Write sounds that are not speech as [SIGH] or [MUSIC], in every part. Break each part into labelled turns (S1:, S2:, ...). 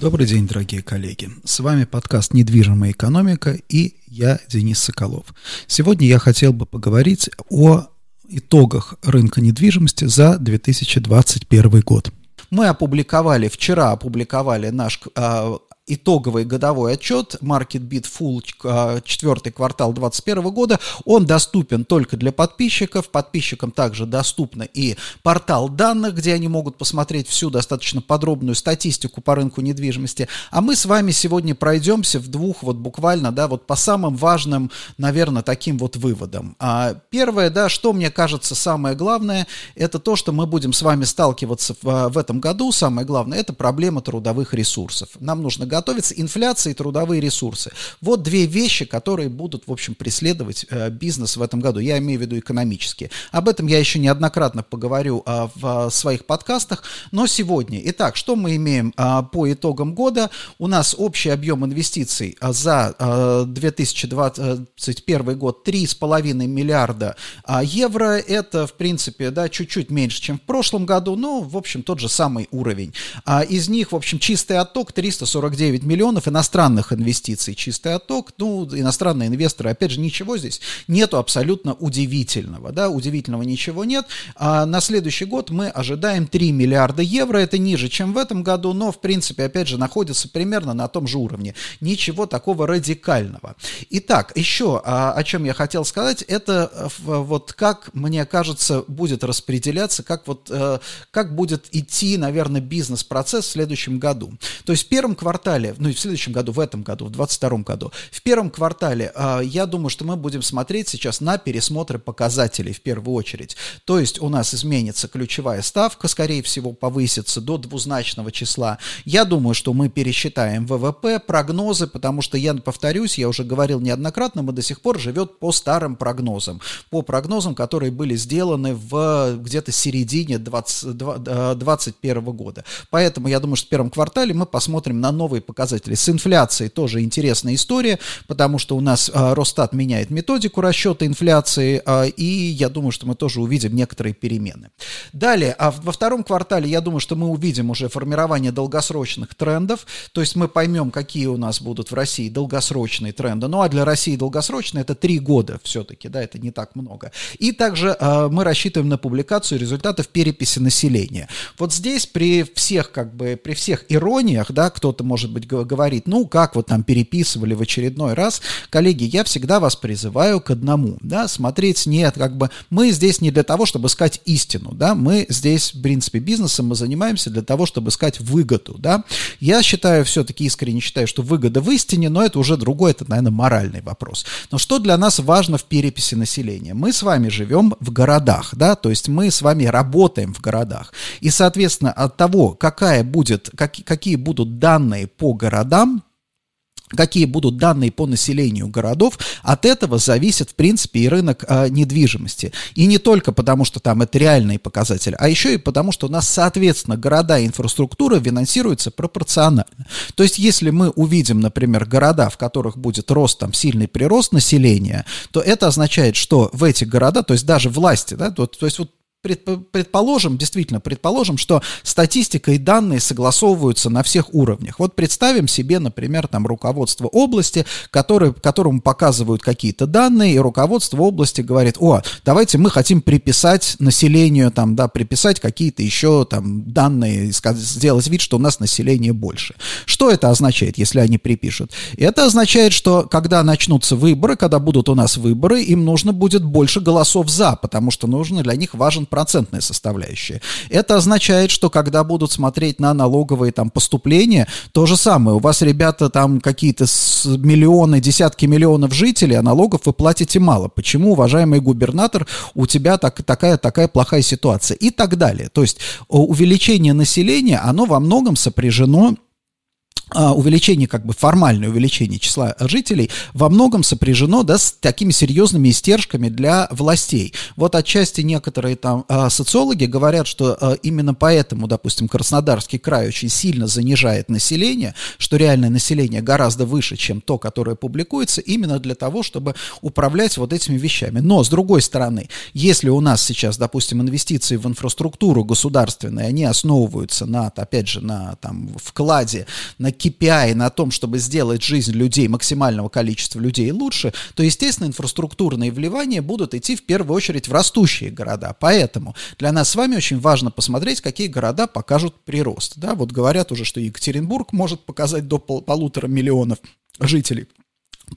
S1: Добрый день, дорогие коллеги. С вами подкаст «Недвижимая экономика» и я, Денис Соколов. Сегодня я хотел бы поговорить о итогах рынка недвижимости за 2021 год. Мы опубликовали, вчера опубликовали наш а, итоговый годовой отчет Market Beat Full а, четвертый квартал 2021 года. Он доступен только для подписчиков. Подписчикам также доступно и портал данных, где они могут посмотреть всю достаточно подробную статистику по рынку недвижимости. А мы с вами сегодня пройдемся в двух вот буквально, да, вот по самым важным, наверное, таким вот выводам. А первое, да, что мне кажется самое главное, это то, что мы будем с вами сталкиваться в, в этом году. Самое главное, это проблема трудовых ресурсов. Нам нужно готовится инфляция и трудовые ресурсы. Вот две вещи, которые будут, в общем, преследовать э, бизнес в этом году. Я имею в виду экономические. Об этом я еще неоднократно поговорю э, в э, своих подкастах. Но сегодня. Итак, что мы имеем э, по итогам года? У нас общий объем инвестиций за э, 2021 год 3,5 миллиарда евро. Это, в принципе, да, чуть-чуть меньше, чем в прошлом году, но, в общем, тот же самый уровень. А из них, в общем, чистый отток 349 9 миллионов иностранных инвестиций, чистый отток, ну, иностранные инвесторы, опять же, ничего здесь нету абсолютно удивительного, да, удивительного ничего нет. А на следующий год мы ожидаем 3 миллиарда евро, это ниже, чем в этом году, но, в принципе, опять же, находится примерно на том же уровне. Ничего такого радикального. Итак, еще а, о чем я хотел сказать, это э, вот как, мне кажется, будет распределяться, как вот, э, как будет идти, наверное, бизнес-процесс в следующем году. То есть в первом квартале квартале, ну и в следующем году, в этом году, в 2022 году, в первом квартале, э, я думаю, что мы будем смотреть сейчас на пересмотры показателей в первую очередь. То есть у нас изменится ключевая ставка, скорее всего, повысится до двузначного числа. Я думаю, что мы пересчитаем ВВП, прогнозы, потому что, я повторюсь, я уже говорил неоднократно, мы до сих пор живет по старым прогнозам, по прогнозам, которые были сделаны в где-то середине 2021 э, года. Поэтому я думаю, что в первом квартале мы посмотрим на новые показатели. С инфляцией тоже интересная история, потому что у нас а, Росстат меняет методику расчета инфляции, а, и я думаю, что мы тоже увидим некоторые перемены. Далее, а во втором квартале я думаю, что мы увидим уже формирование долгосрочных трендов, то есть мы поймем, какие у нас будут в России долгосрочные тренды. Ну а для России долгосрочные это три года все-таки, да, это не так много. И также а, мы рассчитываем на публикацию результатов переписи населения. Вот здесь при всех, как бы, при всех ирониях, да, кто-то может быть быть, говорит, ну, как вот там переписывали в очередной раз. Коллеги, я всегда вас призываю к одному, да, смотреть нет, как бы, мы здесь не для того, чтобы искать истину, да, мы здесь, в принципе, бизнесом мы занимаемся для того, чтобы искать выгоду, да. Я считаю, все-таки искренне считаю, что выгода в истине, но это уже другой, это, наверное, моральный вопрос. Но что для нас важно в переписи населения? Мы с вами живем в городах, да, то есть мы с вами работаем в городах. И, соответственно, от того, какая будет, как, какие будут данные по городам, какие будут данные по населению городов, от этого зависит, в принципе, и рынок э, недвижимости. И не только потому, что там это реальные показатели, а еще и потому, что у нас, соответственно, города и инфраструктура финансируются пропорционально. То есть, если мы увидим, например, города, в которых будет рост, там, сильный прирост населения, то это означает, что в эти города, то есть даже власти, да, то, то есть вот предположим, действительно, предположим, что статистика и данные согласовываются на всех уровнях. Вот представим себе, например, там руководство области, который, которому показывают какие-то данные, и руководство области говорит, о, давайте мы хотим приписать населению, там, да, приписать какие-то еще там данные, сделать вид, что у нас население больше. Что это означает, если они припишут? Это означает, что когда начнутся выборы, когда будут у нас выборы, им нужно будет больше голосов за, потому что нужно для них важен процентная составляющая. Это означает, что когда будут смотреть на налоговые там поступления, то же самое. У вас, ребята, там какие-то миллионы, десятки миллионов жителей, а налогов вы платите мало. Почему, уважаемый губернатор, у тебя так, такая, такая плохая ситуация? И так далее. То есть увеличение населения, оно во многом сопряжено увеличение, как бы формальное увеличение числа жителей во многом сопряжено да, с такими серьезными истержками для властей. Вот отчасти некоторые там а, социологи говорят, что а, именно поэтому, допустим, Краснодарский край очень сильно занижает население, что реальное население гораздо выше, чем то, которое публикуется, именно для того, чтобы управлять вот этими вещами. Но, с другой стороны, если у нас сейчас, допустим, инвестиции в инфраструктуру государственные, они основываются на, опять же, на там, вкладе на KPI, на том, чтобы сделать жизнь людей, максимального количества людей лучше, то, естественно, инфраструктурные вливания будут идти в первую очередь в растущие города. Поэтому для нас с вами очень важно посмотреть, какие города покажут прирост. Да, вот говорят уже, что Екатеринбург может показать до пол полутора миллионов жителей.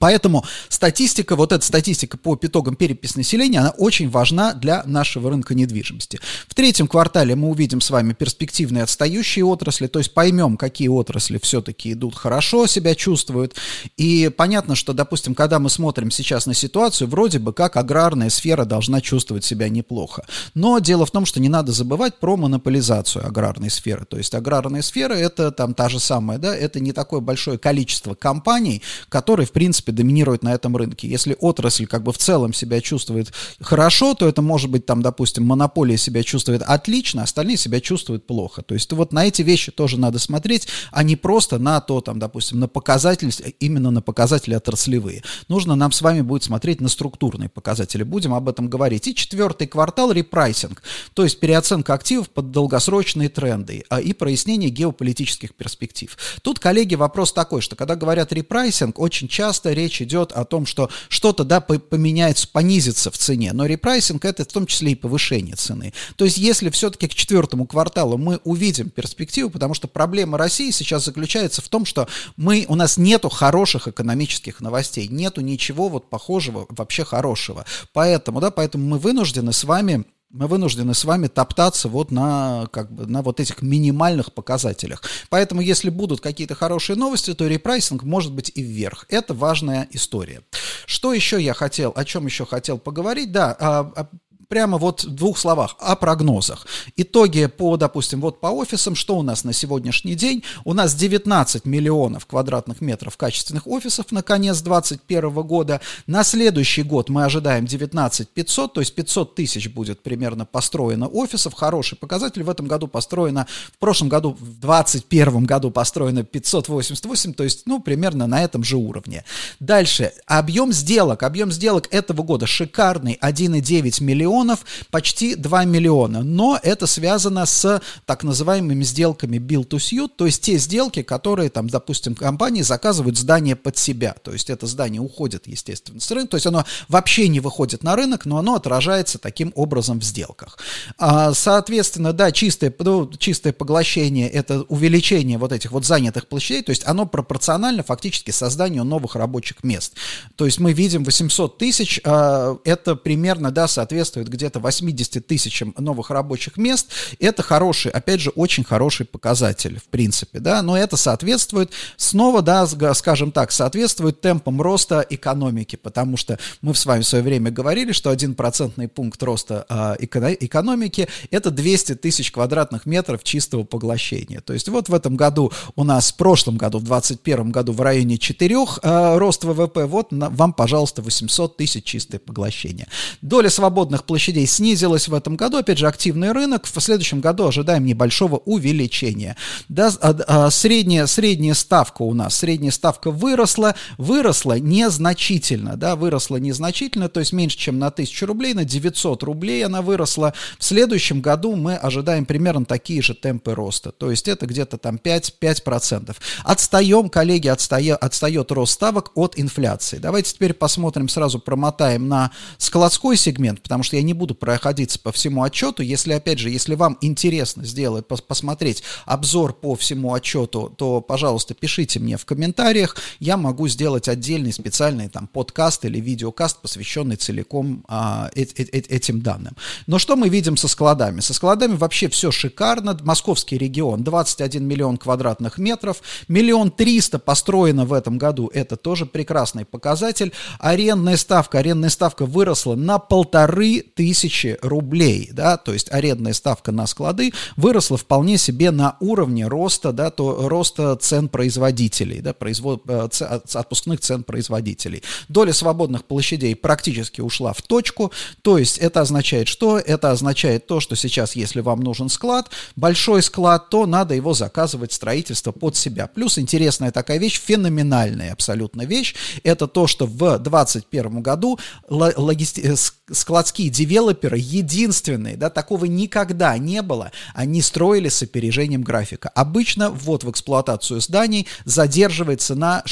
S1: Поэтому статистика, вот эта статистика по итогам переписи населения, она очень важна для нашего рынка недвижимости. В третьем квартале мы увидим с вами перспективные отстающие отрасли, то есть поймем, какие отрасли все-таки идут хорошо, себя чувствуют. И понятно, что, допустим, когда мы смотрим сейчас на ситуацию, вроде бы как аграрная сфера должна чувствовать себя неплохо. Но дело в том, что не надо забывать про монополизацию аграрной сферы. То есть аграрная сфера это там та же самая, да, это не такое большое количество компаний, которые, в принципе, принципе, доминирует на этом рынке. Если отрасль как бы в целом себя чувствует хорошо, то это может быть там, допустим, монополия себя чувствует отлично, остальные себя чувствуют плохо. То есть вот на эти вещи тоже надо смотреть, а не просто на то, там, допустим, на показатели, именно на показатели отраслевые. Нужно нам с вами будет смотреть на структурные показатели. Будем об этом говорить. И четвертый квартал repricing, то есть переоценка активов под долгосрочные тренды а, и прояснение геополитических перспектив. Тут, коллеги, вопрос такой, что когда говорят repricing, очень часто речь идет о том, что что-то, да, поменяется, понизится в цене, но repricing это в том числе и повышение цены. То есть если все-таки к четвертому кварталу мы увидим перспективу, потому что проблема России сейчас заключается в том, что мы, у нас нету хороших экономических новостей, нету ничего вот похожего, вообще хорошего. Поэтому, да, поэтому мы вынуждены с вами мы вынуждены с вами топтаться вот на, как бы, на вот этих минимальных показателях. Поэтому, если будут какие-то хорошие новости, то repricing может быть и вверх. Это важная история. Что еще я хотел, о чем еще хотел поговорить? Да, а, а, прямо вот в двух словах о прогнозах. Итоги по, допустим, вот по офисам, что у нас на сегодняшний день? У нас 19 миллионов квадратных метров качественных офисов на конец 2021 года. На следующий год мы ожидаем 19 500, то есть 500 тысяч будет примерно построено офисов. Хороший показатель. В этом году построено, в прошлом году, в 2021 году построено 588, то есть, ну, примерно на этом же уровне. Дальше. Объем сделок. Объем сделок этого года шикарный, 1,9 миллиона миллионов, почти 2 миллиона. Но это связано с так называемыми сделками build to suit, то есть те сделки, которые, там, допустим, компании заказывают здание под себя. То есть это здание уходит, естественно, с рынка. То есть оно вообще не выходит на рынок, но оно отражается таким образом в сделках. А, соответственно, да, чистое, ну, чистое поглощение – это увеличение вот этих вот занятых площадей, то есть оно пропорционально фактически созданию новых рабочих мест. То есть мы видим 800 тысяч, а, это примерно, да, соответствует соответствует где-то 80 тысячам новых рабочих мест, это хороший, опять же, очень хороший показатель, в принципе, да, но это соответствует, снова, да, скажем так, соответствует темпам роста экономики, потому что мы с вами в свое время говорили, что один процентный пункт роста э, экономики – это 200 тысяч квадратных метров чистого поглощения. То есть вот в этом году у нас, в прошлом году, в 2021 году в районе 4 э, рост ВВП, вот на, вам, пожалуйста, 800 тысяч чистое поглощение. Доля свободных площадей снизилась в этом году. Опять же, активный рынок. В следующем году ожидаем небольшого увеличения. Да, а, а, средняя, средняя ставка у нас, средняя ставка выросла, выросла незначительно, да, выросла незначительно, то есть меньше, чем на 1000 рублей, на 900 рублей она выросла. В следующем году мы ожидаем примерно такие же темпы роста, то есть это где-то там 5, 5%. Отстаем, коллеги, отстает, отстает рост ставок от инфляции. Давайте теперь посмотрим, сразу промотаем на складской сегмент, потому что я не буду проходиться по всему отчету. Если, опять же, если вам интересно сделать, посмотреть обзор по всему отчету, то, пожалуйста, пишите мне в комментариях. Я могу сделать отдельный специальный там подкаст или видеокаст, посвященный целиком а, э, э, э, этим данным. Но что мы видим со складами? Со складами вообще все шикарно. Московский регион 21 миллион квадратных метров, миллион триста построено в этом году. Это тоже прекрасный показатель. Арендная ставка, арендная ставка выросла на полторы тысячи рублей, да, то есть арендная ставка на склады выросла вполне себе на уровне роста, да, то роста цен производителей, да, производ, э, отпускных цен производителей. Доля свободных площадей практически ушла в точку, то есть это означает что? Это означает то, что сейчас, если вам нужен склад, большой склад, то надо его заказывать строительство под себя. Плюс интересная такая вещь, феноменальная абсолютно вещь, это то, что в 2021 году логисти- э, складские девелоперы единственные, да, такого никогда не было, они строили с опережением графика. Обычно ввод в эксплуатацию зданий задерживается на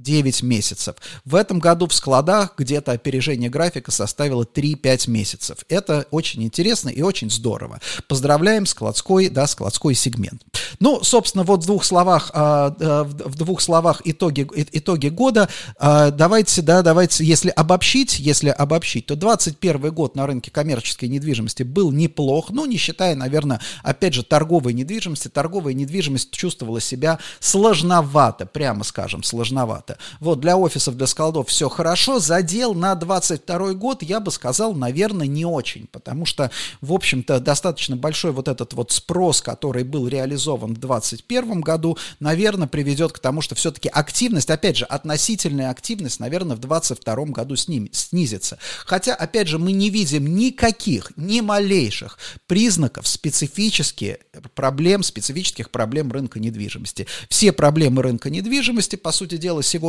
S1: 6-9 месяцев. В этом году в складах где-то опережение графика составило 3-5 месяцев. Это очень интересно и очень здорово. Поздравляем складской, да, складской сегмент. Ну, собственно, вот в двух словах, а, в двух словах итоги, итоги года. А, давайте, да, давайте, если обобщить, если обобщить, то 21 год на рынке коммерческой недвижимости был неплох, ну, не считая, наверное, опять же, торговой недвижимости. Торговая недвижимость чувствовала себя сложновато, прямо скажем, сложновато. Вот, для офисов, для складов все хорошо. Задел на 22 год, я бы сказал, наверное, не очень, потому что, в общем-то, достаточно большой вот этот вот спрос, который был реализован в 2021 году, наверное, приведет к тому, что все-таки активность, опять же, относительная активность, наверное, в 2022 году сним, снизится. Хотя, опять же, мы не видим никаких, ни малейших признаков специфических проблем, специфических проблем рынка недвижимости. Все проблемы рынка недвижимости, по сути дела, сегодня,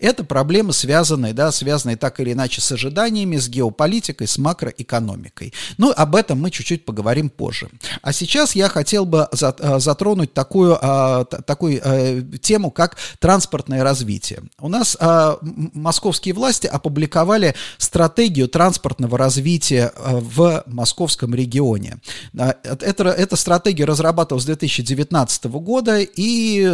S1: это проблемы, связанные, да, связанные так или иначе с ожиданиями, с геополитикой, с макроэкономикой. Ну, об этом мы чуть-чуть поговорим позже. А сейчас я хотел бы э, затронуть такую, а, такую э, тему, как транспортное развитие. У нас московские власти опубликовали стратегию транспортного развития э, в московском регионе. Это, эта стратегия разрабатывалась с 2019 года и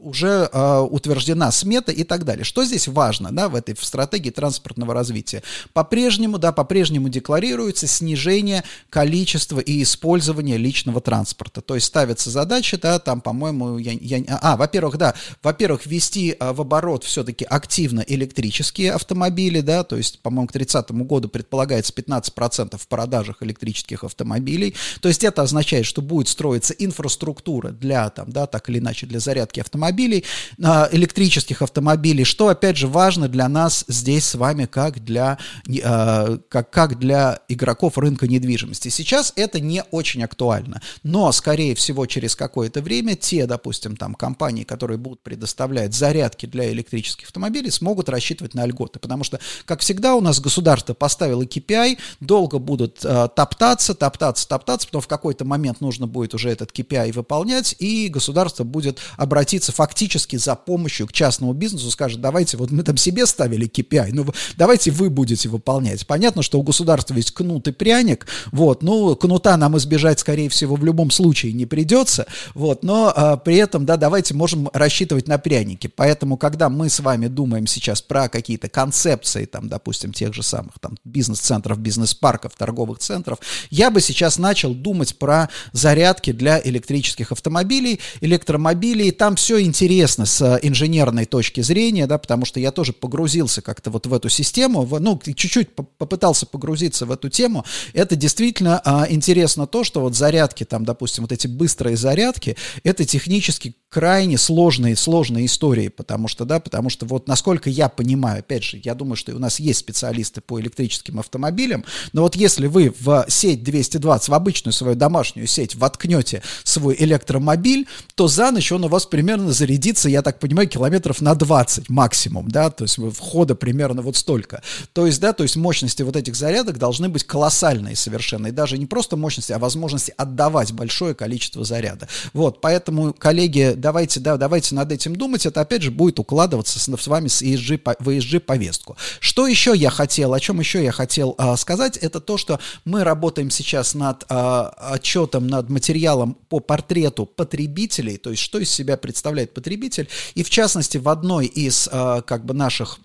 S1: уже утверждена смета и так далее. Что здесь важно да, в этой стратегии транспортного развития? По-прежнему, да, по-прежнему декларируется снижение количества и использования личного транспорта. То есть ставится задача, да, там, по-моему, я, я, а, во-первых, да, во-первых, ввести а, в оборот все-таки активно электрические автомобили, да, то есть, по-моему, к 30 году предполагается 15% в продажах электрических автомобилей. То есть это означает, что будет строиться инфраструктура для, там, да, так или иначе, для зарядки автомобилей, а, электрических автомобилей, что, опять же, важно для нас здесь с вами, как для, а, как, как для игроков рынка недвижимости. Сейчас это не очень актуально, но, скорее всего, через какое-то время те, допустим, там компании, которые будут предоставлять зарядки для электрических автомобилей, смогут рассчитывать на льготы, потому что, как всегда, у нас государство поставило KPI, долго будут э, топтаться, топтаться, топтаться, потом в какой-то момент нужно будет уже этот KPI выполнять, и государство будет обратиться фактически за помощью к частному бизнесу, скажет, давайте, вот мы там себе ставили KPI, ну давайте вы будете выполнять. Понятно, что у государства есть кнут и пряник, вот, ну, кнута нам избежать, скорее всего, в любом случае не придется, вот, но а, при этом, да, давайте можем рассчитывать на пряники. Поэтому, когда мы с вами думаем сейчас про какие-то концепции, там, допустим, тех же самых там бизнес-центров, бизнес-парков, торговых центров, я бы сейчас начал думать про зарядки для электрических автомобилей, электромобилей. Там все интересно с инженерной точки зрения, да, потому что я тоже погрузился как-то вот в эту систему, в, ну, чуть-чуть попытался погрузиться в эту тему. Это действительно а, интересно то, что вот зарядки, там, допустим, вот эти быстрые зарядки, это технически крайне сложные, сложные истории, потому что, да, потому что вот насколько я понимаю, опять же, я думаю, что у нас есть специалисты по электрическим автомобилям, но вот если вы в сеть 220, в обычную свою домашнюю сеть воткнете свой электромобиль, то за ночь он у вас примерно зарядится, я так понимаю, километров на 20 максимум, да, то есть входа примерно вот столько. То есть, да, то есть мощности вот этих зарядок должны быть колоссальные совершенно, и даже не просто мощности, а возможности отдавать большое количество заряда. Вот, поэтому, коллеги, давайте, да, давайте над этим думать, это опять же будет укладываться с, с вами с ESG, в ESG повестку. Что еще я хотел, о чем еще я хотел а, сказать, это то, что мы работаем сейчас над а, отчетом, над материалом по портрету потребителей, то есть что из себя представляет потребитель, и в частности в одной из а, как бы наших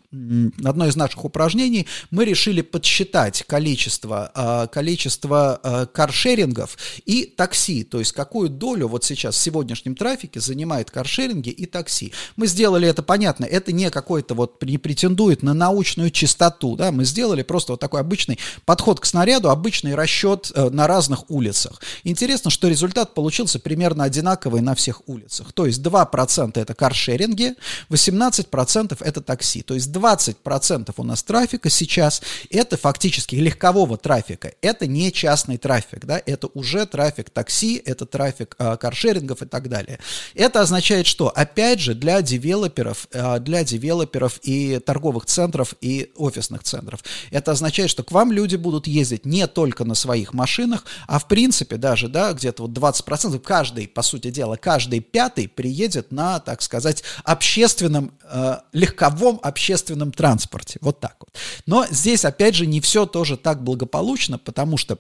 S1: одно из наших упражнений мы решили подсчитать количество, а, количество а, каршерингов и такси, то есть какую долю вот сейчас в сегодняшнем трафике занимает каршеринги и такси. Мы сделали это понятно, это не какой-то вот не претендует на научную чистоту, да, мы сделали просто вот такой обычный подход к снаряду, обычный расчет э, на разных улицах. Интересно, что результат получился примерно одинаковый на всех улицах, то есть 2% это каршеринги, 18% это такси, то есть 20% у нас трафика сейчас, это фактически легкового трафика, это не частный трафик, да, это уже трафик такси, это трафик э, каршерингов и так далее. Это означает, что, опять же, для девелоперов, э, для девелоперов и торговых центров и офисных центров, это означает, что к вам люди будут ездить не только на своих машинах, а в принципе даже, да, где-то вот 20%, каждый, по сути дела, каждый пятый приедет на, так сказать, общественном, э, легковом общественном транспорте. Вот так вот. Но здесь, опять же, не все тоже так благополучно, потому что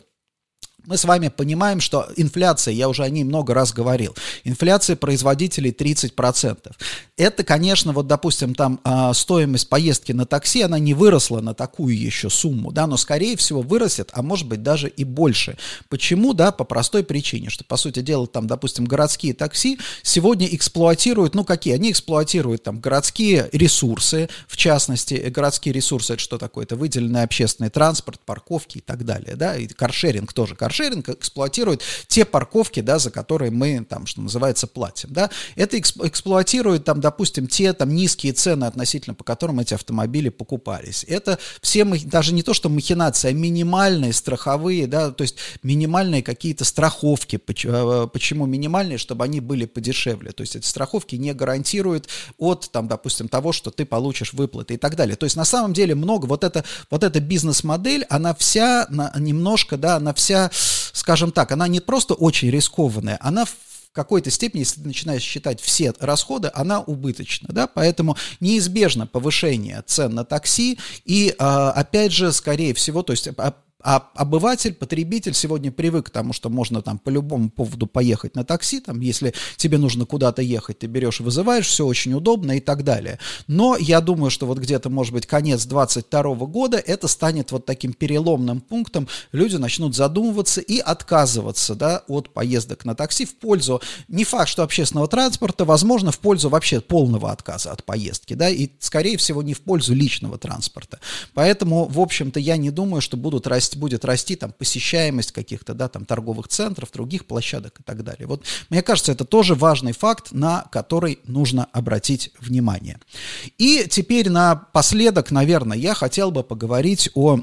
S1: мы с вами понимаем, что инфляция, я уже о ней много раз говорил, инфляция производителей 30%. Это, конечно, вот, допустим, там э, стоимость поездки на такси, она не выросла на такую еще сумму, да, но, скорее всего, вырастет, а может быть даже и больше. Почему? Да, по простой причине, что, по сути дела, там, допустим, городские такси сегодня эксплуатируют, ну, какие? Они эксплуатируют там городские ресурсы, в частности, городские ресурсы, это что такое? Это выделенный общественный транспорт, парковки и так далее, да, и каршеринг тоже, каршеринг каршеринг эксплуатирует те парковки, да, за которые мы, там, что называется, платим, да. Это эксплуатирует, там, допустим, те там низкие цены относительно, по которым эти автомобили покупались. Это все, даже не то, что махинации, а минимальные страховые, да, то есть минимальные какие-то страховки. Э, почему минимальные? Чтобы они были подешевле. То есть эти страховки не гарантируют от, там, допустим, того, что ты получишь выплаты и так далее. То есть на самом деле много, вот эта, вот эта бизнес-модель, она вся на, немножко, да, она вся скажем так, она не просто очень рискованная, она в какой-то степени, если ты начинаешь считать все расходы, она убыточна, да, поэтому неизбежно повышение цен на такси и, а, опять же, скорее всего, то есть а, обыватель, потребитель сегодня привык к тому, что можно там по любому поводу поехать на такси, там, если тебе нужно куда-то ехать, ты берешь, вызываешь, все очень удобно и так далее. Но я думаю, что вот где-то, может быть, конец 22 года это станет вот таким переломным пунктом, люди начнут задумываться и отказываться, да, от поездок на такси в пользу, не факт, что общественного транспорта, возможно, в пользу вообще полного отказа от поездки, да, и, скорее всего, не в пользу личного транспорта. Поэтому, в общем-то, я не думаю, что будут расти есть будет расти там посещаемость каких-то, да, там торговых центров, других площадок и так далее. Вот, мне кажется, это тоже важный факт, на который нужно обратить внимание. И теперь напоследок, наверное, я хотел бы поговорить о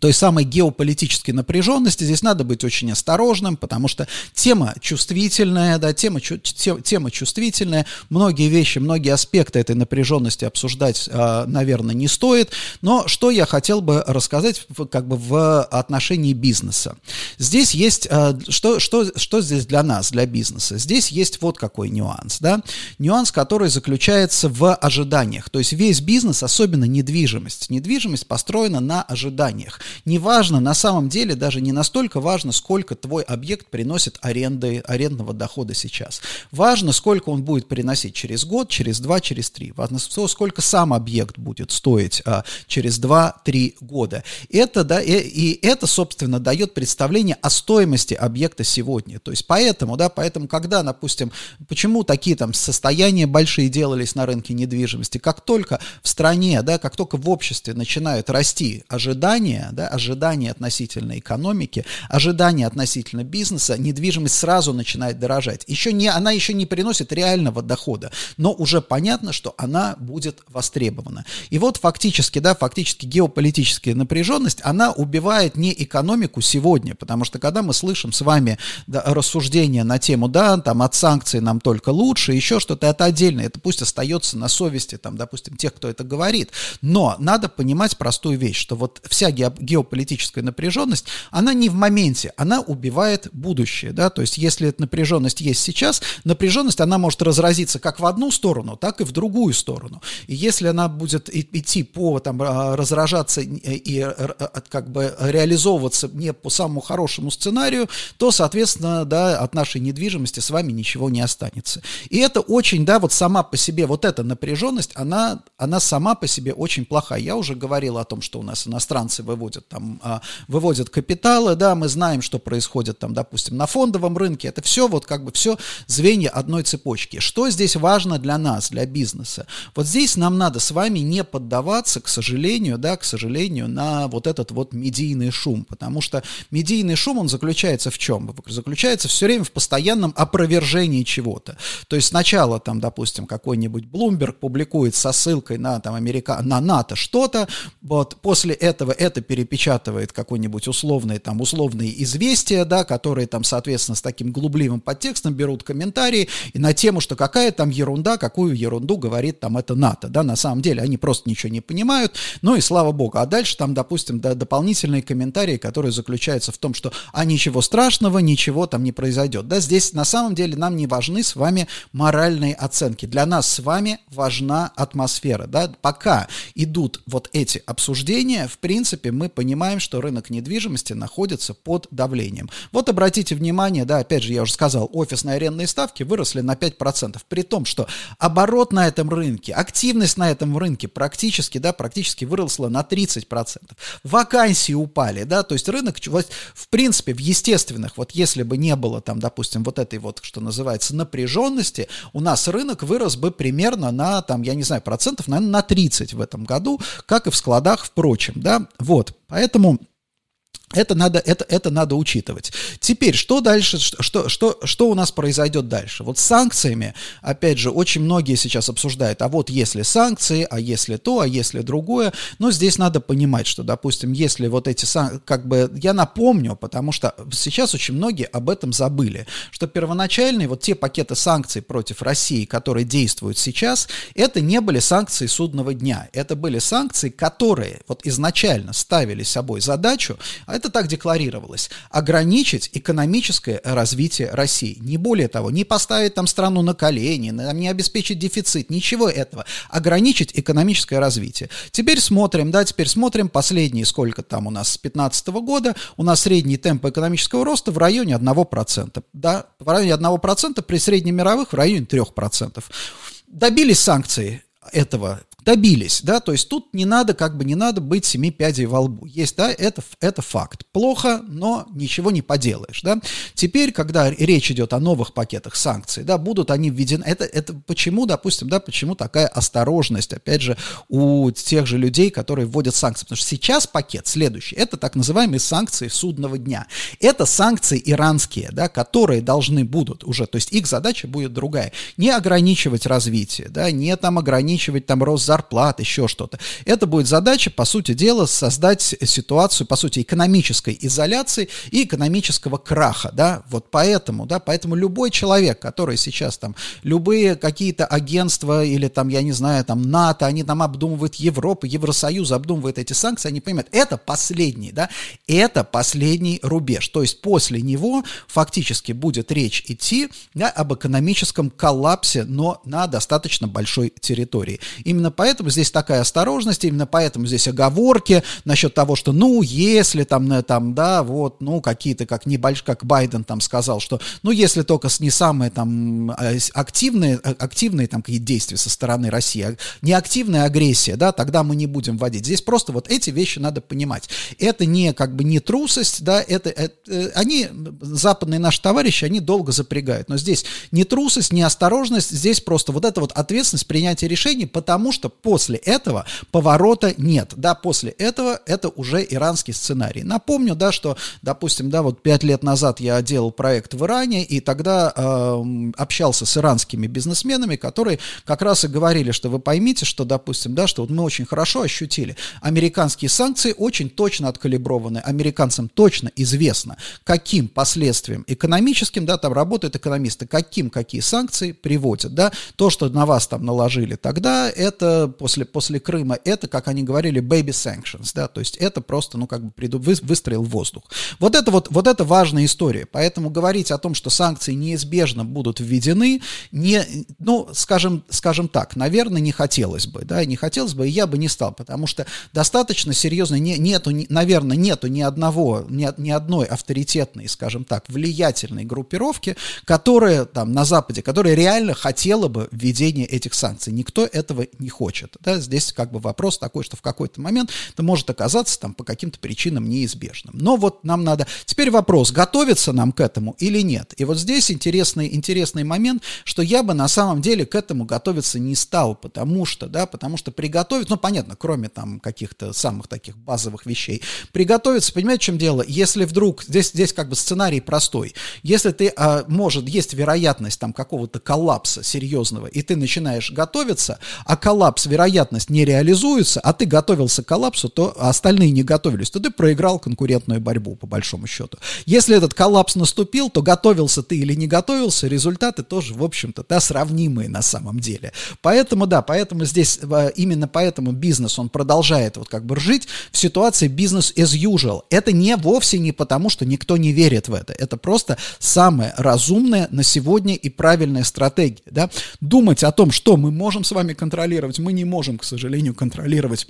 S1: той самой геополитической напряженности. Здесь надо быть очень осторожным, потому что тема чувствительная, да, тема, тема чувствительная, многие вещи, многие аспекты этой напряженности обсуждать, а, наверное, не стоит. Но что я хотел бы рассказать как бы в отношении бизнеса. Здесь есть, а, что, что, что здесь для нас, для бизнеса? Здесь есть вот какой нюанс, да, нюанс, который заключается в ожиданиях. То есть весь бизнес, особенно недвижимость, недвижимость построена на ожиданиях. Неважно, на самом деле даже не настолько важно, сколько твой объект приносит аренды, арендного дохода сейчас. Важно, сколько он будет приносить через год, через два, через три. Важно, сколько сам объект будет стоить а, через два-три года. Это, да, и, и это, собственно, дает представление о стоимости объекта сегодня. То есть поэтому, да, поэтому, когда, допустим, почему такие там состояния большие делались на рынке недвижимости, как только в стране, да, как только в обществе начинают расти ожидания, да, ожидания относительно экономики, ожидания относительно бизнеса, недвижимость сразу начинает дорожать. Еще не, она еще не приносит реального дохода, но уже понятно, что она будет востребована. И вот фактически, да, фактически геополитическая напряженность, она убивает не экономику сегодня, потому что когда мы слышим с вами да, рассуждения на тему, да, там от санкций нам только лучше, еще что-то, это отдельно, это пусть остается на совести, там, допустим, тех, кто это говорит, но надо понимать простую вещь, что вот вся ге геополитическая напряженность, она не в моменте, она убивает будущее, да, то есть если эта напряженность есть сейчас, напряженность, она может разразиться как в одну сторону, так и в другую сторону. И если она будет идти по, там, а, разражаться и а, как бы реализовываться не по самому хорошему сценарию, то, соответственно, да, от нашей недвижимости с вами ничего не останется. И это очень, да, вот сама по себе, вот эта напряженность, она, она сама по себе очень плохая. Я уже говорил о том, что у нас иностранцы выводят выводят там, а, выводят капиталы, да, мы знаем, что происходит там, допустим, на фондовом рынке, это все вот как бы все звенья одной цепочки. Что здесь важно для нас, для бизнеса? Вот здесь нам надо с вами не поддаваться, к сожалению, да, к сожалению, на вот этот вот медийный шум, потому что медийный шум, он заключается в чем? Заключается все время в постоянном опровержении чего-то. То есть сначала там, допустим, какой-нибудь Bloomberg публикует со ссылкой на там Америка, на НАТО что-то, вот после этого это перепечатывает какой-нибудь условный там условные известия, да, которые там, соответственно, с таким глубливым подтекстом берут комментарии и на тему, что какая там ерунда, какую ерунду говорит там это НАТО, да, на самом деле они просто ничего не понимают, ну и слава богу, а дальше там, допустим, да, дополнительные комментарии, которые заключаются в том, что а ничего страшного, ничего там не произойдет, да, здесь на самом деле нам не важны с вами моральные оценки, для нас с вами важна атмосфера, да, пока идут вот эти обсуждения, в принципе, мы понимаем, что рынок недвижимости находится под давлением. Вот обратите внимание, да, опять же, я уже сказал, офисные арендные ставки выросли на 5%, при том, что оборот на этом рынке, активность на этом рынке практически, да, практически выросла на 30%. Вакансии упали, да, то есть рынок, в принципе, в естественных, вот если бы не было там, допустим, вот этой вот, что называется, напряженности, у нас рынок вырос бы примерно на, там, я не знаю, процентов, наверное, на 30 в этом году, как и в складах, впрочем, да, вот, поэтому это надо, это, это надо учитывать. Теперь, что дальше, что, что, что у нас произойдет дальше? Вот с санкциями, опять же, очень многие сейчас обсуждают, а вот если санкции, а если то, а если другое. Но здесь надо понимать, что, допустим, если вот эти санкции, как бы, я напомню, потому что сейчас очень многие об этом забыли, что первоначальные вот те пакеты санкций против России, которые действуют сейчас, это не были санкции судного дня. Это были санкции, которые вот изначально ставили собой задачу, а это так декларировалось, ограничить экономическое развитие России. Не более того, не поставить там страну на колени, не обеспечить дефицит, ничего этого. Ограничить экономическое развитие. Теперь смотрим, да, теперь смотрим последние, сколько там у нас с 2015 года, у нас средний темп экономического роста в районе 1%, да, в районе 1% при среднемировых в районе 3%. Добились санкции этого добились, да, то есть тут не надо, как бы не надо быть семи пядей во лбу. Есть, да, это, это факт. Плохо, но ничего не поделаешь, да. Теперь, когда речь идет о новых пакетах санкций, да, будут они введены, это, это почему, допустим, да, почему такая осторожность, опять же, у тех же людей, которые вводят санкции, потому что сейчас пакет следующий, это так называемые санкции судного дня. Это санкции иранские, да, которые должны будут уже, то есть их задача будет другая, не ограничивать развитие, да, не там ограничивать там рост зарплат, еще что-то. Это будет задача, по сути дела, создать ситуацию, по сути, экономической изоляции и экономического краха, да, вот поэтому, да, поэтому любой человек, который сейчас там, любые какие-то агентства или там, я не знаю, там НАТО, они там обдумывают Европу, Евросоюз обдумывает эти санкции, они понимают, это последний, да, это последний рубеж, то есть после него фактически будет речь идти да, об экономическом коллапсе, но на достаточно большой территории. Именно поэтому здесь такая осторожность, именно поэтому здесь оговорки насчет того, что, ну, если там, э, там, да, вот, ну, какие-то, как небольш, как Байден там сказал, что, ну, если только с не самые там э, активные, э, активные там какие-то действия со стороны России, а не активная агрессия, да, тогда мы не будем вводить. Здесь просто вот эти вещи надо понимать. Это не как бы не трусость, да, это, это они, западные наши товарищи, они долго запрягают, но здесь не трусость, не осторожность, здесь просто вот эта вот ответственность принятия решений, потому что после этого поворота нет. Да, после этого это уже иранский сценарий. Напомню, да, что, допустим, да, вот пять лет назад я делал проект в Иране, и тогда э, общался с иранскими бизнесменами, которые как раз и говорили, что вы поймите, что, допустим, да, что вот мы очень хорошо ощутили, американские санкции очень точно откалиброваны, американцам точно известно, каким последствиям экономическим, да, там работают экономисты, каким какие санкции приводят, да, то, что на вас там наложили тогда, это после, после Крыма, это, как они говорили, baby sanctions, да, то есть это просто, ну, как бы приду, вы, выстрел воздух. Вот это вот, вот это важная история, поэтому говорить о том, что санкции неизбежно будут введены, не, ну, скажем, скажем так, наверное, не хотелось бы, да, не хотелось бы, и я бы не стал, потому что достаточно серьезно, не, нету, не, наверное, нету ни одного, ни, ни одной авторитетной, скажем так, влиятельной группировки, которая там на Западе, которая реально хотела бы введения этих санкций. Никто этого не хочет хочет. Да? Здесь как бы вопрос такой, что в какой-то момент это может оказаться там по каким-то причинам неизбежным. Но вот нам надо... Теперь вопрос, готовиться нам к этому или нет? И вот здесь интересный, интересный момент, что я бы на самом деле к этому готовиться не стал, потому что, да, потому что приготовить, ну, понятно, кроме там каких-то самых таких базовых вещей, приготовиться, понимаете, в чем дело? Если вдруг, здесь, здесь как бы сценарий простой, если ты, а, может, есть вероятность там какого-то коллапса серьезного, и ты начинаешь готовиться, а коллапс, вероятность не реализуется, а ты готовился к коллапсу, то остальные не готовились, то ты проиграл конкурентную борьбу, по большому счету. Если этот коллапс наступил, то готовился ты или не готовился, результаты тоже, в общем-то, да, сравнимые на самом деле. Поэтому, да, поэтому здесь, э, именно поэтому бизнес, он продолжает вот как бы жить в ситуации бизнес as usual. Это не вовсе не потому, что никто не верит в это. Это просто самая разумная на сегодня и правильная стратегия. Да? Думать о том, что мы можем с вами контролировать, мы не можем, к сожалению, контролировать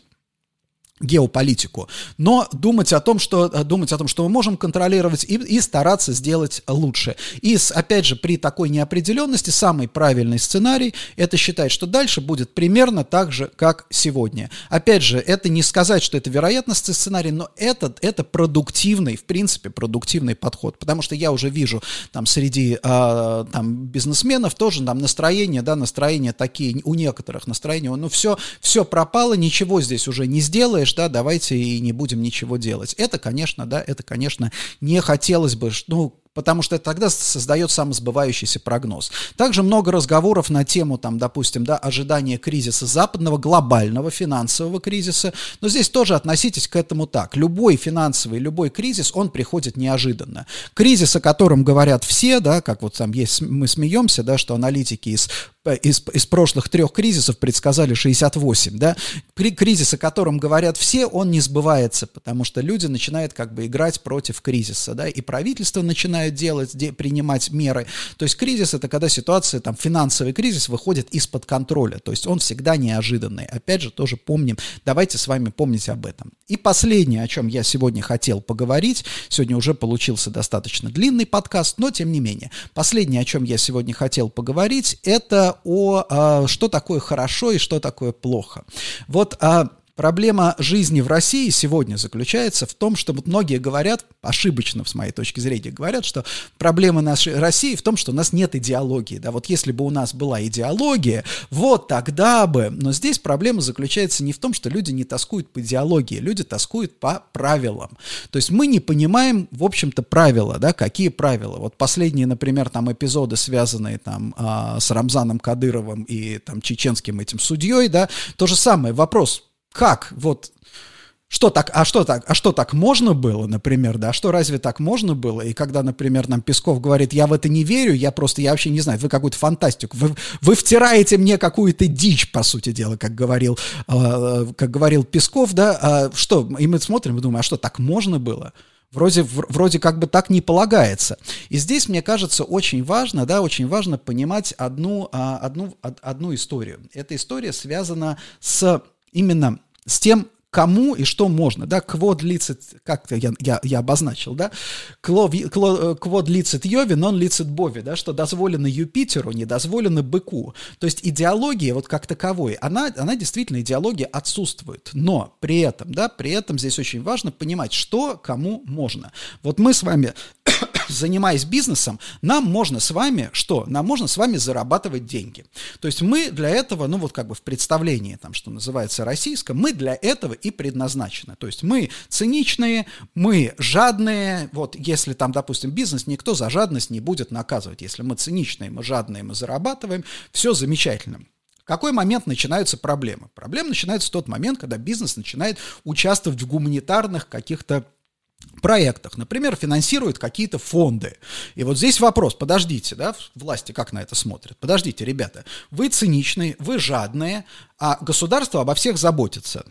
S1: геополитику, но думать о том, что, э, думать о том, что мы можем контролировать и, и стараться сделать лучше. И, опять же, при такой неопределенности самый правильный сценарий – это считать, что дальше будет примерно так же, как сегодня. Опять же, это не сказать, что это вероятностный сценарий, но это, это продуктивный, в принципе, продуктивный подход, потому что я уже вижу там среди э, там, бизнесменов тоже там настроение, да, настроения такие, у некоторых настроения, ну все, все пропало, ничего здесь уже не сделаешь, говоришь, да, давайте и не будем ничего делать. Это, конечно, да, это, конечно, не хотелось бы, ну, потому что тогда создает самосбывающийся прогноз. Также много разговоров на тему, там, допустим, да, ожидания кризиса западного, глобального финансового кризиса, но здесь тоже относитесь к этому так. Любой финансовый, любой кризис, он приходит неожиданно. Кризис, о котором говорят все, да, как вот там есть, мы смеемся, да, что аналитики из из, из прошлых трех кризисов предсказали 68, да, кризис, о котором говорят все, он не сбывается, потому что люди начинают как бы играть против кризиса, да, и правительство начинает делать, де, принимать меры. То есть кризис это когда ситуация, там, финансовый кризис выходит из-под контроля, то есть он всегда неожиданный. Опять же, тоже помним, давайте с вами помнить об этом. И последнее, о чем я сегодня хотел поговорить, сегодня уже получился достаточно длинный подкаст, но тем не менее, последнее, о чем я сегодня хотел поговорить, это о а, что такое хорошо и что такое плохо. Вот а, Проблема жизни в России сегодня заключается в том, что вот многие говорят, ошибочно с моей точки зрения, говорят, что проблема нашей России в том, что у нас нет идеологии. Да, вот если бы у нас была идеология, вот тогда бы. Но здесь проблема заключается не в том, что люди не тоскуют по идеологии, люди тоскуют по правилам. То есть мы не понимаем, в общем-то, правила, да, какие правила. Вот последние, например, там эпизоды, связанные там а, с Рамзаном Кадыровым и там чеченским этим судьей, да, то же самое. Вопрос, как вот что так, а что так, а что так можно было, например, да, что разве так можно было? И когда, например, нам Песков говорит, я в это не верю, я просто, я вообще не знаю, вы какую-то фантастику, вы, вы втираете мне какую-то дичь, по сути дела, как говорил, э, как говорил Песков, да, а что, и мы смотрим и думаем, а что, так можно было? Вроде, вроде как бы так не полагается. И здесь, мне кажется, очень важно, да, очень важно понимать одну, а, одну, одну историю. Эта история связана с именно с тем, кому и что можно, да, квод лицет, как-то я, я, я обозначил, да, квод лицет Йови, нон лицет Бови, да, что дозволено Юпитеру, не дозволено быку. То есть идеология вот как таковой, она, она действительно, идеология отсутствует, но при этом, да, при этом здесь очень важно понимать, что кому можно. Вот мы с вами [COUGHS] занимаясь бизнесом, нам можно с вами что? Нам можно с вами зарабатывать деньги. То есть мы для этого, ну вот как бы в представлении, там, что называется российском, мы для этого и предназначены. То есть мы циничные, мы жадные. Вот если там, допустим, бизнес, никто за жадность не будет наказывать. Если мы циничные, мы жадные, мы зарабатываем, все замечательно. В какой момент начинаются проблемы? Проблемы начинаются в тот момент, когда бизнес начинает участвовать в гуманитарных каких-то проектах, например, финансируют какие-то фонды. И вот здесь вопрос, подождите, да, власти как на это смотрят? Подождите, ребята, вы циничные, вы жадные, а государство обо всех заботится.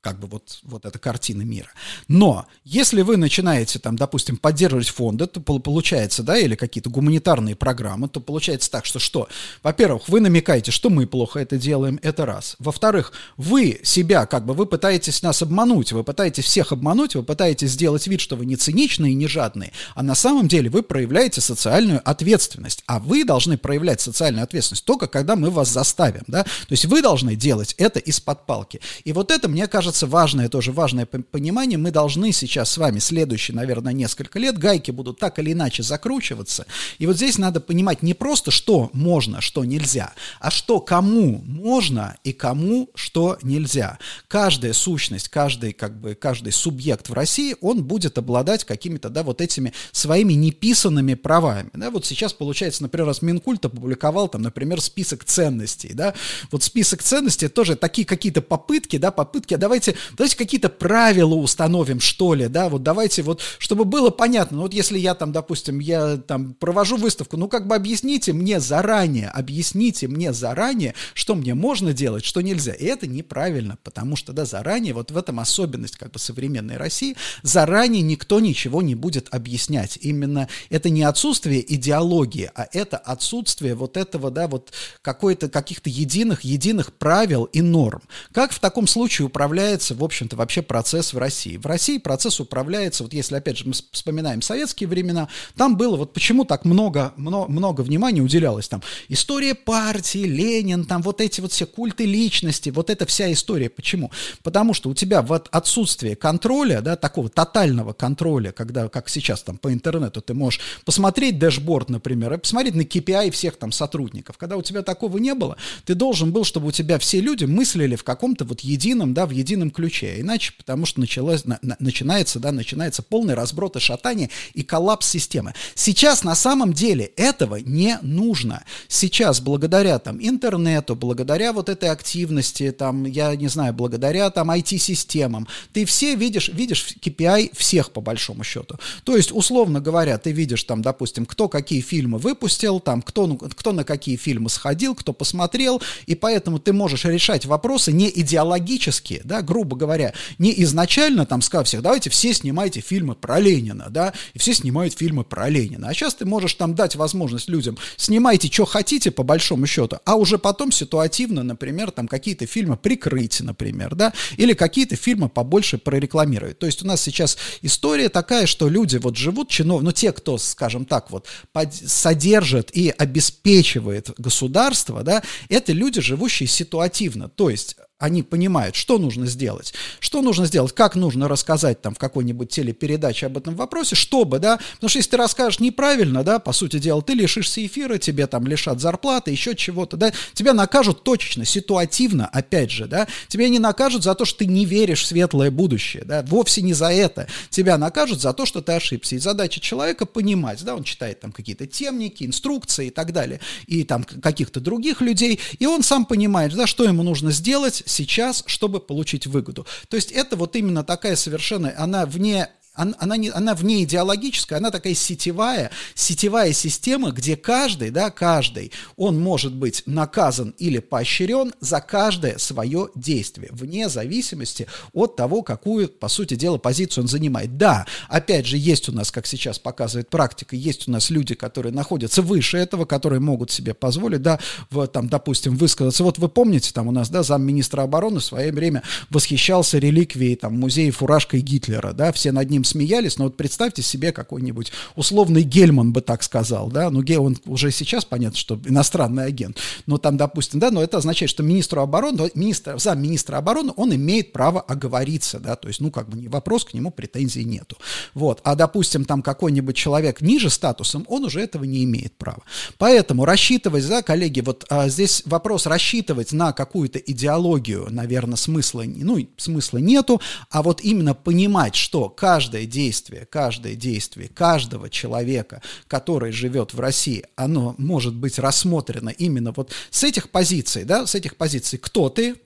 S1: Как бы вот, вот эта картина мира. Но если вы начинаете там, допустим, поддерживать фонды, то получается, да, или какие-то гуманитарные программы, то получается так, что что? Во-первых, вы намекаете, что мы плохо это делаем, это раз. Во-вторых, вы себя, как бы, вы пытаетесь нас обмануть, вы пытаетесь всех обмануть, вы пытаетесь сделать вид, что вы не циничные и не жадные, а на самом деле вы проявляете социальную ответственность, а вы должны проявлять социальную ответственность только когда мы вас заставим, да, то есть вы должны делать это из-под палки. И вот это, мне кажется, кажется, важное тоже, важное понимание, мы должны сейчас с вами следующие, наверное, несколько лет, гайки будут так или иначе закручиваться, и вот здесь надо понимать не просто, что можно, что нельзя, а что кому можно и кому что нельзя. Каждая сущность, каждый, как бы, каждый субъект в России, он будет обладать какими-то, да, вот этими своими неписанными правами, да, вот сейчас получается, например, раз Минкульт опубликовал там, например, список ценностей, да, вот список ценностей тоже такие какие-то попытки, да, попытки, а давай давайте, давайте какие-то правила установим, что ли, да, вот давайте вот, чтобы было понятно, ну вот если я там, допустим, я там провожу выставку, ну как бы объясните мне заранее, объясните мне заранее, что мне можно делать, что нельзя, и это неправильно, потому что, да, заранее, вот в этом особенность как бы современной России, заранее никто ничего не будет объяснять, именно это не отсутствие идеологии, а это отсутствие вот этого, да, вот какой-то, каких-то единых, единых правил и норм. Как в таком случае управляет управляется, в общем-то, вообще процесс в России. В России процесс управляется, вот если, опять же, мы вспоминаем советские времена, там было, вот почему так много, много, много внимания уделялось там, история партии, Ленин, там вот эти вот все культы личности, вот эта вся история. Почему? Потому что у тебя вот отсутствие контроля, да, такого тотального контроля, когда, как сейчас там по интернету ты можешь посмотреть дэшборд, например, и посмотреть на KPI всех там сотрудников. Когда у тебя такого не было, ты должен был, чтобы у тебя все люди мыслили в каком-то вот едином, да, в едином едином ключе. Иначе, потому что началось, на, на, начинается, да, начинается полный разброд и шатание и коллапс системы. Сейчас на самом деле этого не нужно. Сейчас благодаря там интернету, благодаря вот этой активности, там, я не знаю, благодаря там IT-системам, ты все видишь, видишь KPI всех по большому счету. То есть, условно говоря, ты видишь там, допустим, кто какие фильмы выпустил, там, кто, ну, кто на какие фильмы сходил, кто посмотрел, и поэтому ты можешь решать вопросы не идеологически, да, грубо говоря, не изначально там сказав всех, давайте все снимайте фильмы про Ленина, да, и все снимают фильмы про Ленина. А сейчас ты можешь там дать возможность людям, снимайте, что хотите, по большому счету, а уже потом ситуативно, например, там какие-то фильмы прикрыть, например, да, или какие-то фильмы побольше прорекламировать. То есть у нас сейчас история такая, что люди вот живут, чинов, ну, те, кто, скажем так, вот, под, содержит и обеспечивает государство, да, это люди, живущие ситуативно, то есть они понимают, что нужно сделать, что нужно сделать, как нужно рассказать там в какой-нибудь телепередаче об этом вопросе, чтобы, да, потому что если ты расскажешь неправильно, да, по сути дела, ты лишишься эфира, тебе там лишат зарплаты, еще чего-то, да, тебя накажут точечно, ситуативно, опять же, да, тебя не накажут за то, что ты не веришь в светлое будущее, да, вовсе не за это, тебя накажут за то, что ты ошибся, и задача человека понимать, да, он читает там какие-то темники, инструкции и так далее, и там каких-то других людей, и он сам понимает, да, что ему нужно сделать, сейчас, чтобы получить выгоду. То есть это вот именно такая совершенно, она вне она, не, она вне идеологическая, она такая сетевая, сетевая система, где каждый, да, каждый, он может быть наказан или поощрен за каждое свое действие, вне зависимости от того, какую, по сути дела, позицию он занимает. Да, опять же, есть у нас, как сейчас показывает практика, есть у нас люди, которые находятся выше этого, которые могут себе позволить, да, в, там, допустим, высказаться. Вот вы помните, там у нас, да, замминистра обороны в свое время восхищался реликвией, там, музея фуражкой Гитлера, да, все над ним смеялись, но вот представьте себе какой-нибудь условный Гельман бы так сказал, да, ну, он уже сейчас понятно, что иностранный агент, но там, допустим, да, но это означает, что министру обороны, министр, замминистра обороны, он имеет право оговориться, да, то есть, ну, как бы не вопрос, к нему претензий нету, вот, а, допустим, там какой-нибудь человек ниже статусом, он уже этого не имеет права, поэтому рассчитывать, да, коллеги, вот а, здесь вопрос рассчитывать на какую-то идеологию, наверное, смысла, ну, смысла нету, а вот именно понимать, что каждый каждое действие, каждое действие каждого человека, который живет в России, оно может быть рассмотрено именно вот с этих позиций, да, с этих позиций, кто ты,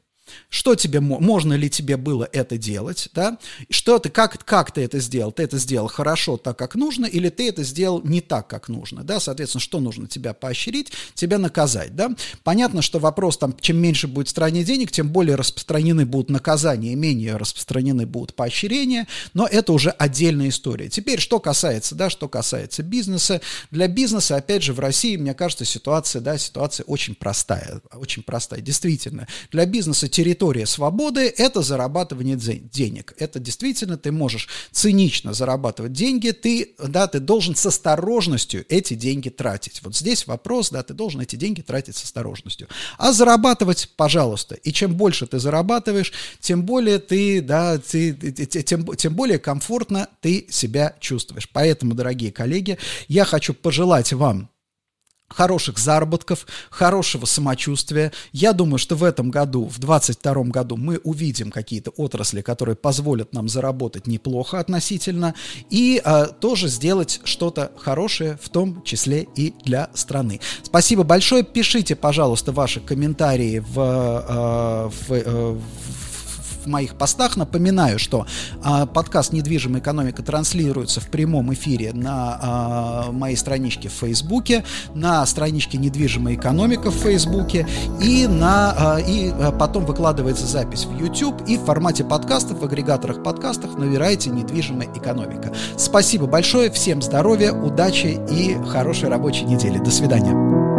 S1: что тебе, можно ли тебе было это делать, да, что ты, как, как ты это сделал, ты это сделал хорошо, так, как нужно, или ты это сделал не так, как нужно, да, соответственно, что нужно тебя поощрить, тебя наказать, да. Понятно, что вопрос там, чем меньше будет в стране денег, тем более распространены будут наказания, менее распространены будут поощрения, но это уже отдельная история. Теперь, что касается, да, что касается бизнеса, для бизнеса, опять же, в России, мне кажется, ситуация, да, ситуация очень простая, очень простая, действительно. Для бизнеса территория свободы – это зарабатывание денег. Это действительно ты можешь цинично зарабатывать деньги, ты, да, ты должен с осторожностью эти деньги тратить. Вот здесь вопрос, да, ты должен эти деньги тратить с осторожностью. А зарабатывать, пожалуйста. И чем больше ты зарабатываешь, тем более ты, да, ты, тем, тем более комфортно ты себя чувствуешь. Поэтому, дорогие коллеги, я хочу пожелать вам хороших заработков, хорошего самочувствия. Я думаю, что в этом году, в 2022 году, мы увидим какие-то отрасли, которые позволят нам заработать неплохо относительно, и э, тоже сделать что-то хорошее, в том числе и для страны. Спасибо большое. Пишите, пожалуйста, ваши комментарии в, э, в, э, в в моих постах. Напоминаю, что а, подкаст «Недвижимая экономика» транслируется в прямом эфире на а, моей страничке в Фейсбуке, на страничке «Недвижимая экономика» в Фейсбуке и, на, а, и а, потом выкладывается запись в YouTube и в формате подкастов, в агрегаторах подкастов набирайте «Недвижимая экономика». Спасибо большое, всем здоровья, удачи и хорошей рабочей недели. До свидания.